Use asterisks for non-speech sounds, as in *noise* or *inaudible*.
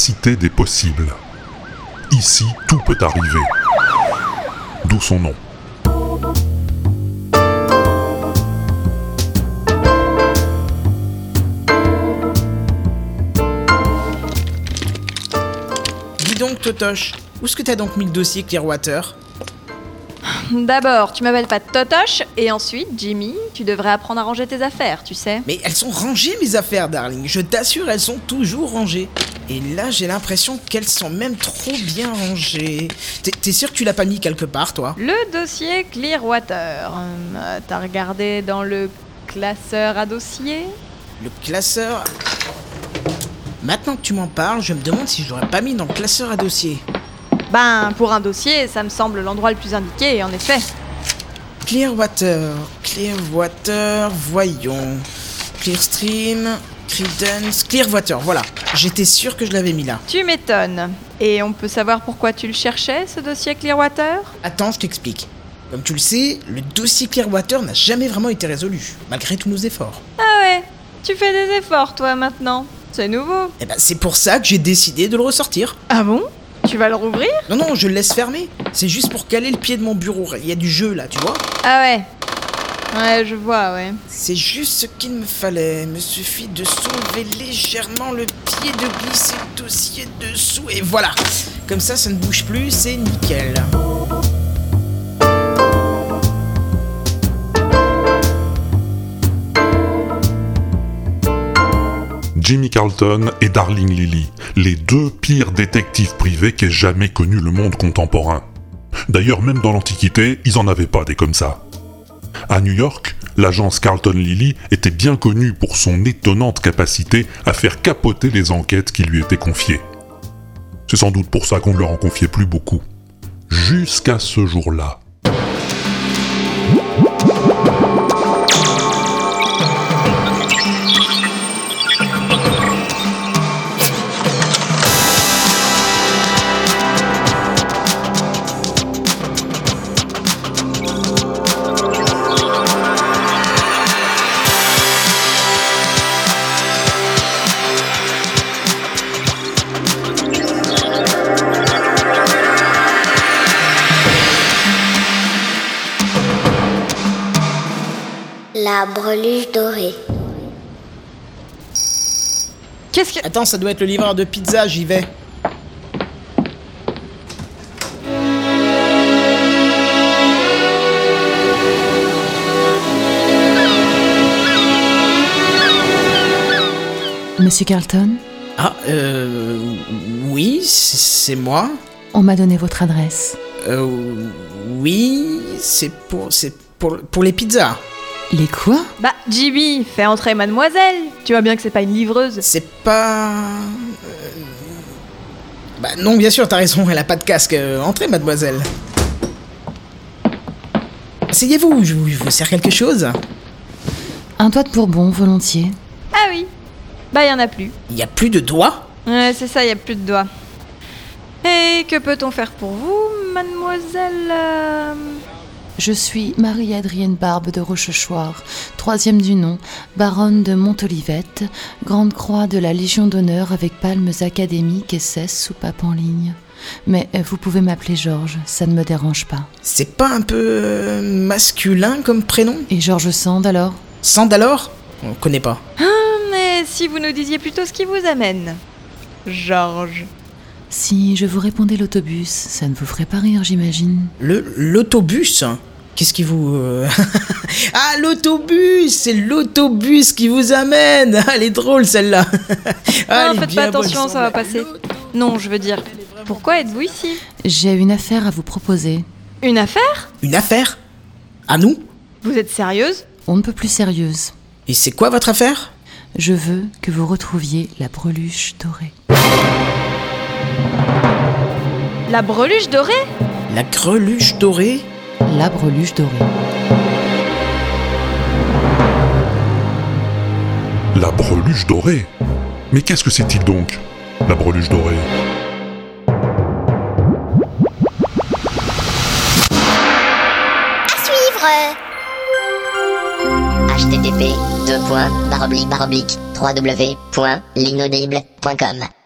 l'immensité des possibles. Ici, tout peut arriver. D'où son nom. Dis donc, Totoche, où est-ce que t'as donc mis le dossier Clearwater? D'abord, tu m'appelles pas Totoche, et ensuite, Jimmy, tu devrais apprendre à ranger tes affaires, tu sais. Mais elles sont rangées, mes affaires, darling. Je t'assure, elles sont toujours rangées. Et là, j'ai l'impression qu'elles sont même trop bien rangées. T'es- sûr que tu l'as pas mis quelque part, toi? Le dossier Clearwater. Hum, T'as regardé dans le classeur à dossier? Le classeur. Maintenant que tu m'en parles, je me demande si je l'aurais pas mis dans le classeur à dossier. Ben, pour un dossier, ça me semble l'endroit le plus indiqué, en effet. Clearwater, Clearwater, voyons. Clearstream, Credence, Clearwater, voilà. J'étais sûr que je l'avais mis là. Tu m'étonnes. Et on peut savoir pourquoi tu le cherchais, ce dossier Clearwater? Attends, je t'explique. Comme tu le sais, le dossier Clearwater n'a jamais vraiment été résolu, malgré tous nos efforts. Ah ouais, tu fais des efforts, toi, maintenant. C'est nouveau. Et ben c'est pour ça que j'ai décidé de le ressortir. Ah bon? Tu vas le rouvrir? Non, non, je le laisse fermer. C'est juste pour caler le pied de mon bureau. Il y a du jeu là, tu vois Ah ouais. Ouais, je vois, ouais. C'est juste ce qu'il me fallait. Il me suffit de soulever légèrement le pied, de glisser le dossier dessous, et voilà. Comme ça, ça ne bouge plus, c'est nickel. Jimmy Carlton et Darling Lily, les deux pires détectives privés qu'ait jamais connu le monde contemporain. D'ailleurs, même dans l'Antiquité, ils en avaient pas des comme ça. À New York, l'agence Carlton Lily était bien connue pour son étonnante capacité à faire capoter les enquêtes qui lui étaient confiées. C'est sans doute pour ça qu'on ne leur en confiait plus beaucoup. Jusqu'à ce jour-là. La breluche dorée. Qu'est-ce que. Attends, ça doit être le livreur de pizza, j'y vais. Monsieur Carlton, Ah, euh. Oui, c'est moi. on m'a donné votre adresse. Euh. Oui, c'est pour. C'est pour, pour les pizzas. Les quoi Bah, Jimmy, fais entrer mademoiselle. Tu vois bien que c'est pas une livreuse. C'est pas. euh, Bah non, bien sûr, t'as raison, elle a pas de casque. Euh, entrez, mademoiselle. Asseyez-vous, je vous, sers quelque chose. Un doigt de bourbon, volontiers. Ah oui. Bah, y en a plus. Il y a plus de doigts? Ouais, c'est ça, y a plus de doigts. Et que peut-on faire pour vous, mademoiselle euh, Je suis Marie-Adrienne Barbe de Rochechouart, troisième du nom, baronne de Montolivette, grande croix de la Légion d'honneur avec palmes académiques et 16 soupapes en ligne. Mais euh, vous pouvez m'appeler Georges, ça ne me dérange pas. C'est pas un peu euh, masculin comme prénom? Et Georges Sand alors? Sand alors? On connaît pas. Mais si vous nous disiez plutôt ce qui vous amène. Georges. Si je vous répondais l'autobus, ça ne vous ferait pas rire, j'imagine. Le l'autobus? Qu'est-ce qui vous... euh, *laughs* ah, l'autobus C'est l'autobus qui vous amène. Ah, Elle est drôle, celle-là. *laughs* Ah, Non, faites pas attention, ça va passer. Non, je veux dire, pourquoi êtes-vous ici? J'ai une affaire à vous proposer. Une affaire? Une affaire? À nous? Vous êtes sérieuse? On ne peut plus sérieuse. Et c'est quoi votre affaire? Je veux que vous retrouviez la breluche dorée. La breluche dorée? La greluche dorée? La breluche dorée. La breluche dorée. Mais qu'est-ce que c'est-il donc La breluche dorée? À suivre. Http www.linaudible.com